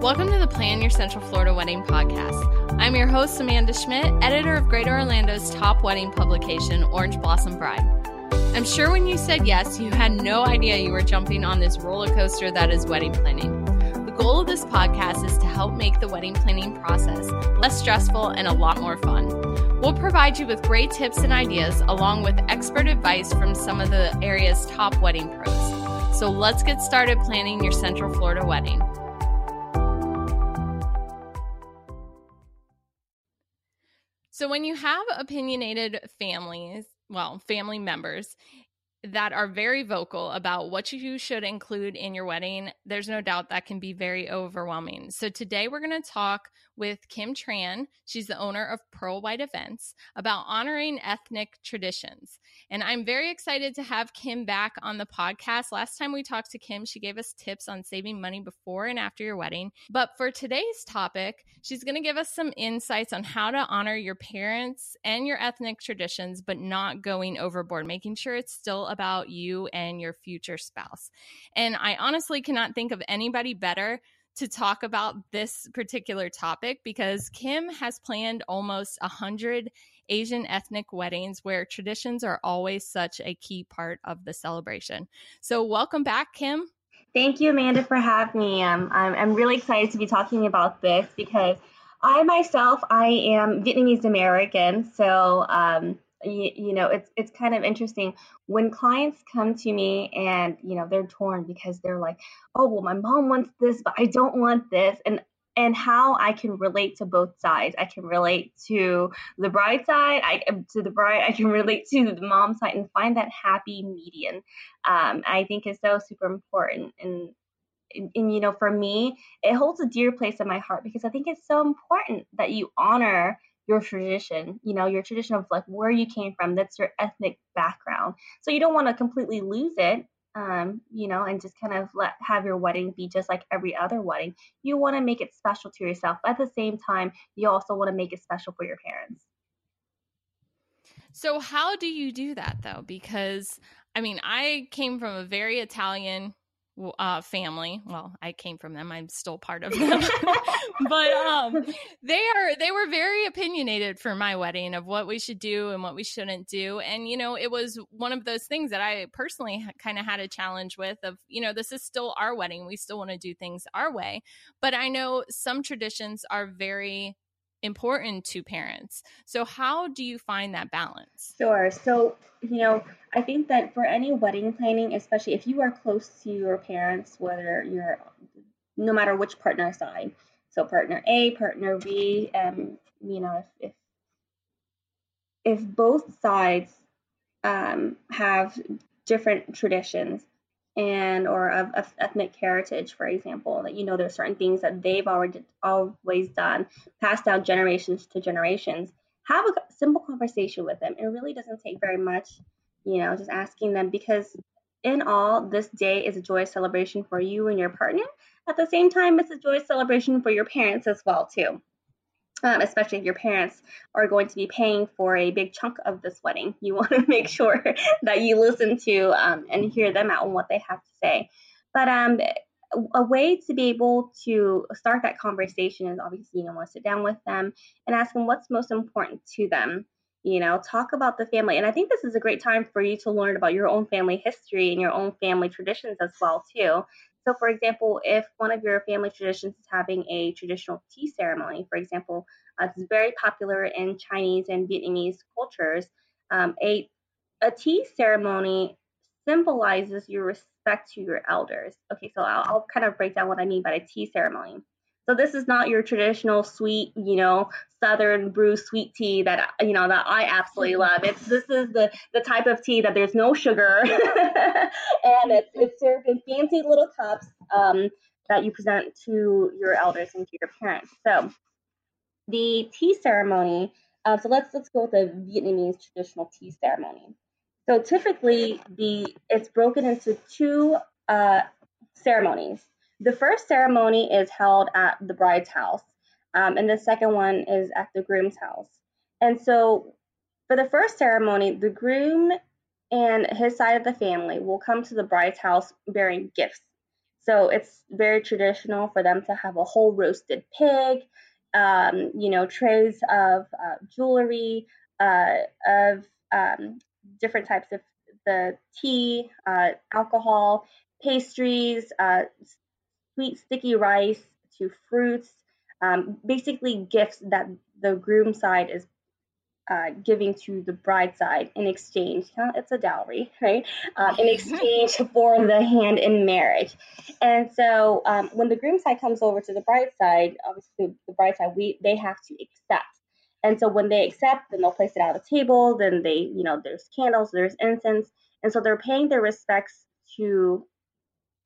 Welcome to the Plan Your Central Florida Wedding podcast. I'm your host, Amanda Schmidt, editor of Greater Orlando's top wedding publication, Orange Blossom Bride. I'm sure when you said yes, you had no idea you were jumping on this roller coaster that is wedding planning. The goal of this podcast is to help make the wedding planning process less stressful and a lot more fun. We'll provide you with great tips and ideas, along with expert advice from some of the area's top wedding pros. So let's get started planning your Central Florida wedding. So, when you have opinionated families, well, family members that are very vocal about what you should include in your wedding, there's no doubt that can be very overwhelming. So, today we're going to talk with Kim Tran. She's the owner of Pearl White Events about honoring ethnic traditions. And I'm very excited to have Kim back on the podcast. Last time we talked to Kim, she gave us tips on saving money before and after your wedding. But for today's topic, she's going to give us some insights on how to honor your parents and your ethnic traditions, but not going overboard, making sure it's still about you and your future spouse. And I honestly cannot think of anybody better to talk about this particular topic because Kim has planned almost a hundred Asian ethnic weddings where traditions are always such a key part of the celebration. So, welcome back, Kim. Thank you, Amanda, for having me. Um, I'm, I'm really excited to be talking about this because I myself, I am Vietnamese American. So, um, you, you, know, it's it's kind of interesting when clients come to me and you know they're torn because they're like, oh well, my mom wants this, but I don't want this, and and how I can relate to both sides. I can relate to the bride side, I um, to the bride. I can relate to the mom side, and find that happy median. Um, I think is so super important, and, and and you know, for me, it holds a dear place in my heart because I think it's so important that you honor your tradition, you know, your tradition of like where you came from. That's your ethnic background. So you don't want to completely lose it um, you know, and just kind of let have your wedding be just like every other wedding. You want to make it special to yourself. But at the same time, you also want to make it special for your parents. So how do you do that though? Because I mean, I came from a very Italian uh, family. Well, I came from them. I'm still part of them. but um, they are they were very opinionated for my wedding of what we should do and what we shouldn't do. And you know, it was one of those things that I personally kind of had a challenge with. Of you know, this is still our wedding. We still want to do things our way. But I know some traditions are very important to parents. So, how do you find that balance? Sure. So, you know, I think that for any wedding planning, especially if you are close to your parents, whether you're no matter which partner side, so partner A, partner B, um, you know, if if, if both sides um, have different traditions, and or of, of, ethnic heritage, for example, that you know there's certain things that they've already always done, passed down generations to generations. Have a simple conversation with them. It really doesn't take very much, you know, just asking them because in all, this day is a joyous celebration for you and your partner. At the same time, it's a joyous celebration for your parents as well too um, especially if your parents are going to be paying for a big chunk of this wedding. You want to make sure that you listen to um, and hear them out on what they have to say. But um, a way to be able to start that conversation is obviously you want to sit down with them and ask them what's most important to them. You know, talk about the family, and I think this is a great time for you to learn about your own family history and your own family traditions as well too. So, for example, if one of your family traditions is having a traditional tea ceremony, for example, uh, is very popular in Chinese and Vietnamese cultures. Um, a a tea ceremony symbolizes your respect to your elders. Okay, so I'll, I'll kind of break down what I mean by a tea ceremony. So this is not your traditional sweet, you know, southern brew sweet tea that you know that I absolutely love. It's this is the the type of tea that there's no sugar, and it's it's served in fancy little cups um, that you present to your elders and to your parents. So the tea ceremony. Uh, so let's let's go with the Vietnamese traditional tea ceremony. So typically, the it's broken into two uh, ceremonies. The first ceremony is held at the bride's house, um, and the second one is at the groom's house. And so, for the first ceremony, the groom and his side of the family will come to the bride's house bearing gifts. So it's very traditional for them to have a whole roasted pig, um, you know, trays of uh, jewelry, uh, of um, different types of the tea, uh, alcohol, pastries, uh, sweet sticky rice to fruits, um, basically gifts that the groom side is uh, giving to the bride side in exchange. It's a dowry, right? Uh, in exchange for the hand in marriage. And so um, when the groom side comes over to the bride side, obviously the bride side, we they have to accept. And so when they accept, then they'll place it out on the table. Then they, you know, there's candles, there's incense, and so they're paying their respects to,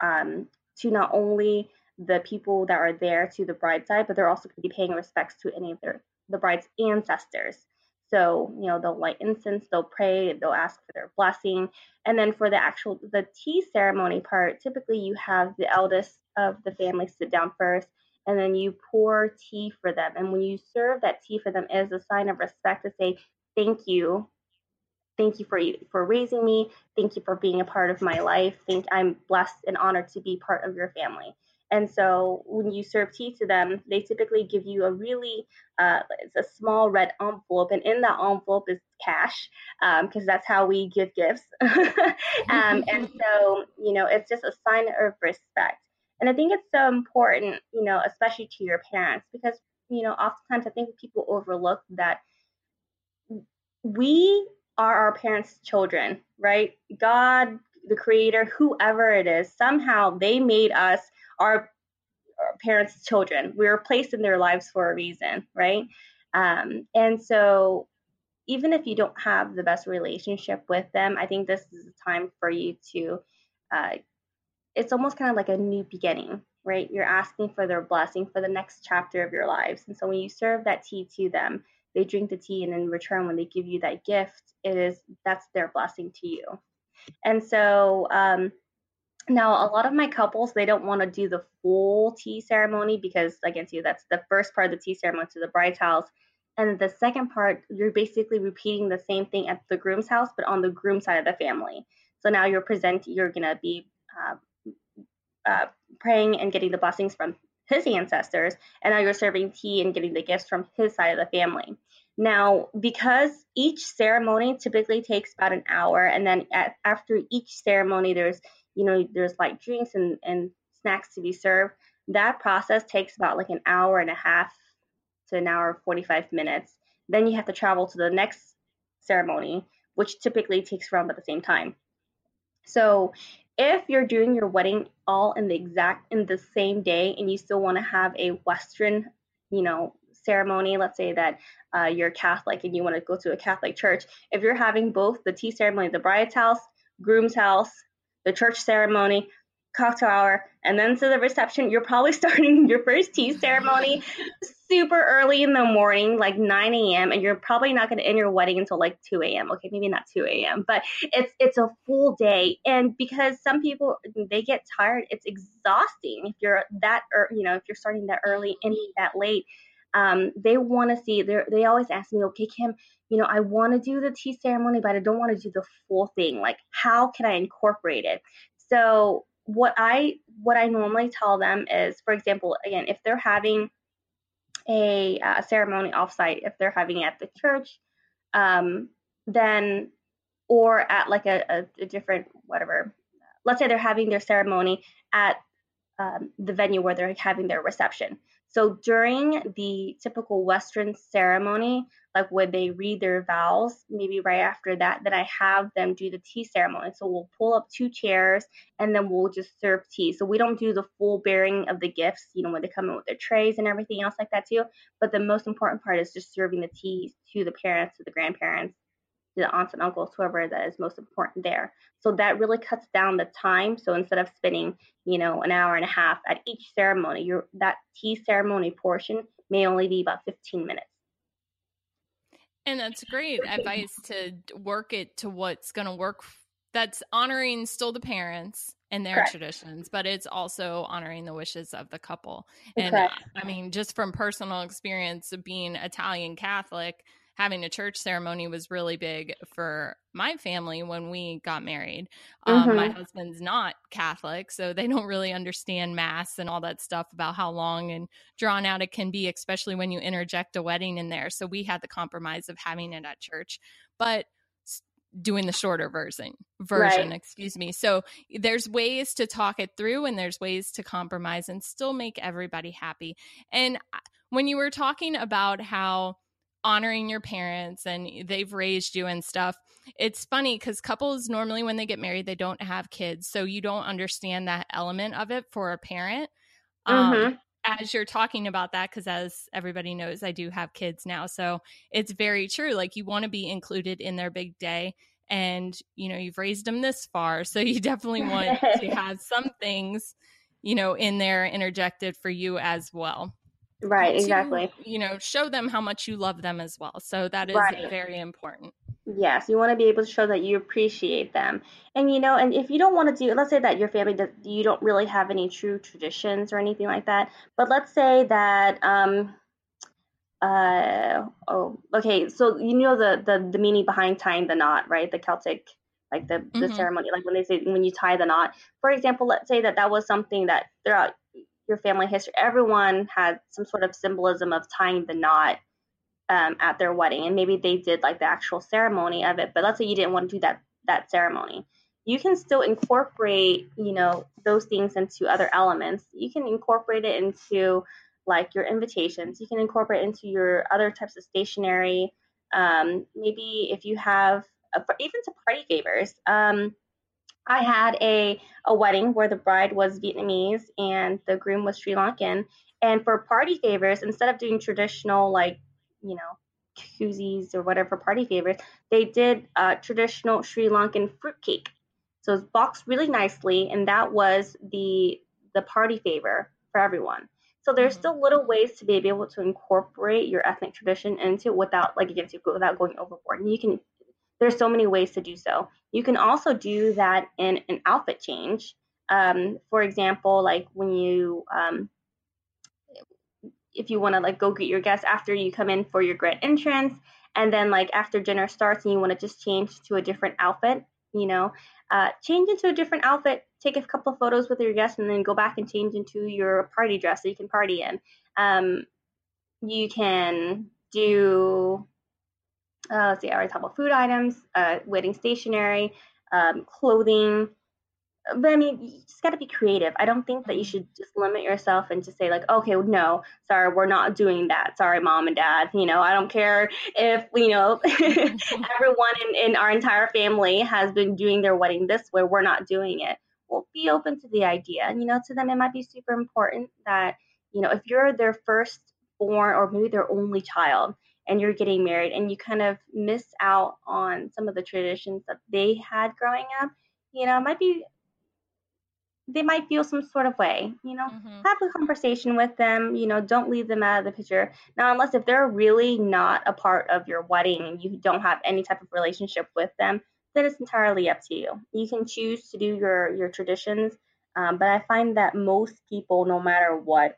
um, to not only the people that are there to the bride side, but they're also going to be paying respects to any of their the bride's ancestors. So, you know, they'll light incense, they'll pray, they'll ask for their blessing. And then for the actual the tea ceremony part, typically you have the eldest of the family sit down first and then you pour tea for them. And when you serve that tea for them as a sign of respect to say, thank you. Thank you for for raising me. Thank you for being a part of my life. Think I'm blessed and honored to be part of your family. And so when you serve tea to them, they typically give you a really uh, it's a small red envelope, and in that envelope is cash because um, that's how we give gifts. um, and so you know it's just a sign of respect. And I think it's so important, you know, especially to your parents, because you know oftentimes I think people overlook that we are our parents' children, right? God, the Creator, whoever it is, somehow they made us our, our parents' children. We were placed in their lives for a reason, right? Um, and so, even if you don't have the best relationship with them, I think this is a time for you to. Uh, it's almost kind of like a new beginning, right? You're asking for their blessing for the next chapter of your lives. And so when you serve that tea to them, they drink the tea, and in return, when they give you that gift, it is that's their blessing to you. And so, um, now, a lot of my couples, they don't want to do the full tea ceremony because, again, see, that's the first part of the tea ceremony to the bride's house. And the second part, you're basically repeating the same thing at the groom's house, but on the groom side of the family. So now you're present, you're gonna be uh, uh, praying and getting the blessings from his ancestors, and now you're serving tea and getting the gifts from his side of the family. Now, because each ceremony typically takes about an hour, and then at, after each ceremony, there's you know, there's like drinks and, and snacks to be served. That process takes about like an hour and a half to an hour 45 minutes. Then you have to travel to the next ceremony, which typically takes around about the same time. So if you're doing your wedding all in the exact in the same day and you still want to have a Western, you know, ceremony, let's say that uh, you're Catholic and you want to go to a Catholic church, if you're having both the tea ceremony the bride's house, groom's house, the church ceremony, cocktail hour, and then to the reception. You're probably starting your first tea ceremony super early in the morning, like 9 a.m., and you're probably not going to end your wedding until like 2 a.m. Okay, maybe not 2 a.m., but it's it's a full day. And because some people they get tired, it's exhausting if you're that or you know if you're starting that early, and that late. Um, they want to see. They they always ask me, okay, Kim, you know, I want to do the tea ceremony, but I don't want to do the full thing. Like, how can I incorporate it? So what I what I normally tell them is, for example, again, if they're having a uh, ceremony offsite, if they're having it at the church, um, then or at like a, a, a, different whatever. Let's say they're having their ceremony at um, the venue where they're having their reception. So during the typical Western ceremony, like when they read their vows, maybe right after that, then I have them do the tea ceremony. So we'll pull up two chairs and then we'll just serve tea. So we don't do the full bearing of the gifts, you know, when they come in with their trays and everything else like that too. But the most important part is just serving the tea to the parents, to the grandparents, the aunts and uncles, whoever that is most important there. So that really cuts down the time. So instead of spending, you know, an hour and a half at each ceremony, your that tea ceremony portion may only be about 15 minutes. And that's great advice to work it to what's going to work. That's honoring still the parents and their Correct. traditions, but it's also honoring the wishes of the couple. And uh, Correct. I mean, just from personal experience of being Italian Catholic, having a church ceremony was really big for my family when we got married. Um, mm-hmm. My husband's not Catholic, so they don't really understand Mass and all that stuff about how long and drawn out it can be, especially when you interject a wedding in there. So we had the compromise of having it at church. But doing the shorter version version right. excuse me so there's ways to talk it through and there's ways to compromise and still make everybody happy and when you were talking about how honoring your parents and they've raised you and stuff. It's funny because couples normally when they get married they don't have kids so you don't understand that element of it for a parent. Um, mm-hmm. um, as you're talking about that because as everybody knows i do have kids now so it's very true like you want to be included in their big day and you know you've raised them this far so you definitely want to have some things you know in there interjected for you as well right exactly you know show them how much you love them as well so that is right. very important Yes, you want to be able to show that you appreciate them. And you know, and if you don't want to do, let's say that your family does, you don't really have any true traditions or anything like that, but let's say that um uh oh okay, so you know the the the meaning behind tying the knot, right? The Celtic like the the mm-hmm. ceremony, like when they say when you tie the knot. For example, let's say that that was something that throughout your family history, everyone had some sort of symbolism of tying the knot um, at their wedding, and maybe they did like the actual ceremony of it. But let's say you didn't want to do that that ceremony, you can still incorporate you know those things into other elements. You can incorporate it into like your invitations. You can incorporate into your other types of stationery. Um, maybe if you have a, even to party favors. Um, I had a a wedding where the bride was Vietnamese and the groom was Sri Lankan. And for party favors, instead of doing traditional like you know, koozies or whatever party favors, they did a traditional Sri Lankan fruitcake. So it's boxed really nicely, and that was the the party favor for everyone. So there's mm-hmm. still little ways to be able to incorporate your ethnic tradition into it without like again without going overboard. And you can there's so many ways to do so. You can also do that in an outfit change. Um, for example, like when you um, if you want to like go greet your guests after you come in for your grand entrance and then like after dinner starts and you want to just change to a different outfit you know uh, change into a different outfit take a couple of photos with your guests and then go back and change into your party dress so you can party in um, you can do uh, let's see i already talked about food items uh, wedding stationery um, clothing but I mean, you just got to be creative. I don't think that you should just limit yourself and just say like, okay, no, sorry, we're not doing that. Sorry, mom and dad. You know, I don't care if you know everyone in, in our entire family has been doing their wedding this way. We're not doing it. Well, be open to the idea. And you know, to them, it might be super important that you know if you're their first born or maybe their only child and you're getting married and you kind of miss out on some of the traditions that they had growing up you know, it might be they might feel some sort of way you know? Mm-hmm. have a conversation with them you know don't leave them out of the picture. Now unless if they're really not a part of your wedding and you don't have any type of relationship with them then it's entirely up to you. You can choose to do your your traditions um, but i find that most people no matter what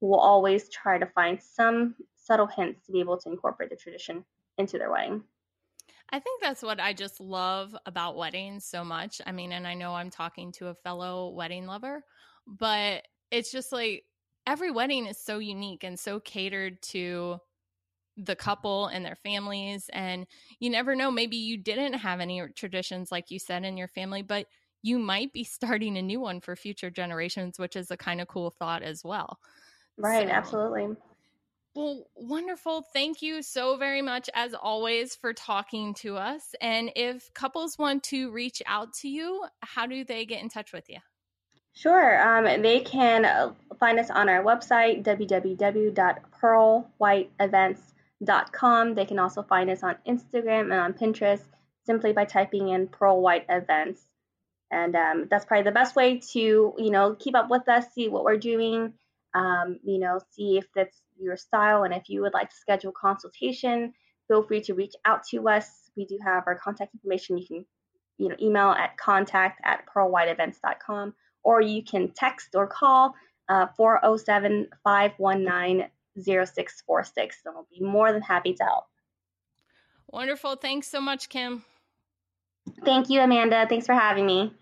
will always try to find some subtle hints to be able to incorporate the tradition into their wedding I think that's what I just love about weddings so much. I mean, and I know I'm talking to a fellow wedding lover, but it's just like every wedding is so unique and so catered to the couple and their families. And you never know, maybe you didn't have any traditions, like you said, in your family, but you might be starting a new one for future generations, which is a kind of cool thought as well. Right, so, absolutely. Well, wonderful. Thank you so very much, as always, for talking to us. And if couples want to reach out to you, how do they get in touch with you? Sure. Um, they can uh, find us on our website, www.pearlwhiteevents.com. They can also find us on Instagram and on Pinterest simply by typing in Pearl White Events. And um, that's probably the best way to, you know, keep up with us, see what we're doing, um, you know, see if that's your style. And if you would like to schedule consultation, feel free to reach out to us. We do have our contact information. You can, you know, email at contact at pearlwhiteevents.com or you can text or call uh, 407 519 0646. And we'll be more than happy to help. Wonderful. Thanks so much, Kim. Thank you, Amanda. Thanks for having me.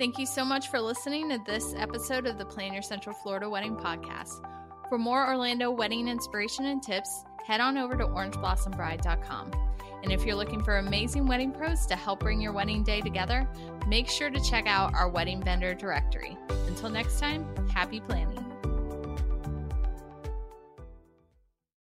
Thank you so much for listening to this episode of the Plan Your Central Florida Wedding Podcast. For more Orlando wedding inspiration and tips, head on over to orangeblossombride.com. And if you're looking for amazing wedding pros to help bring your wedding day together, make sure to check out our wedding vendor directory. Until next time, happy planning.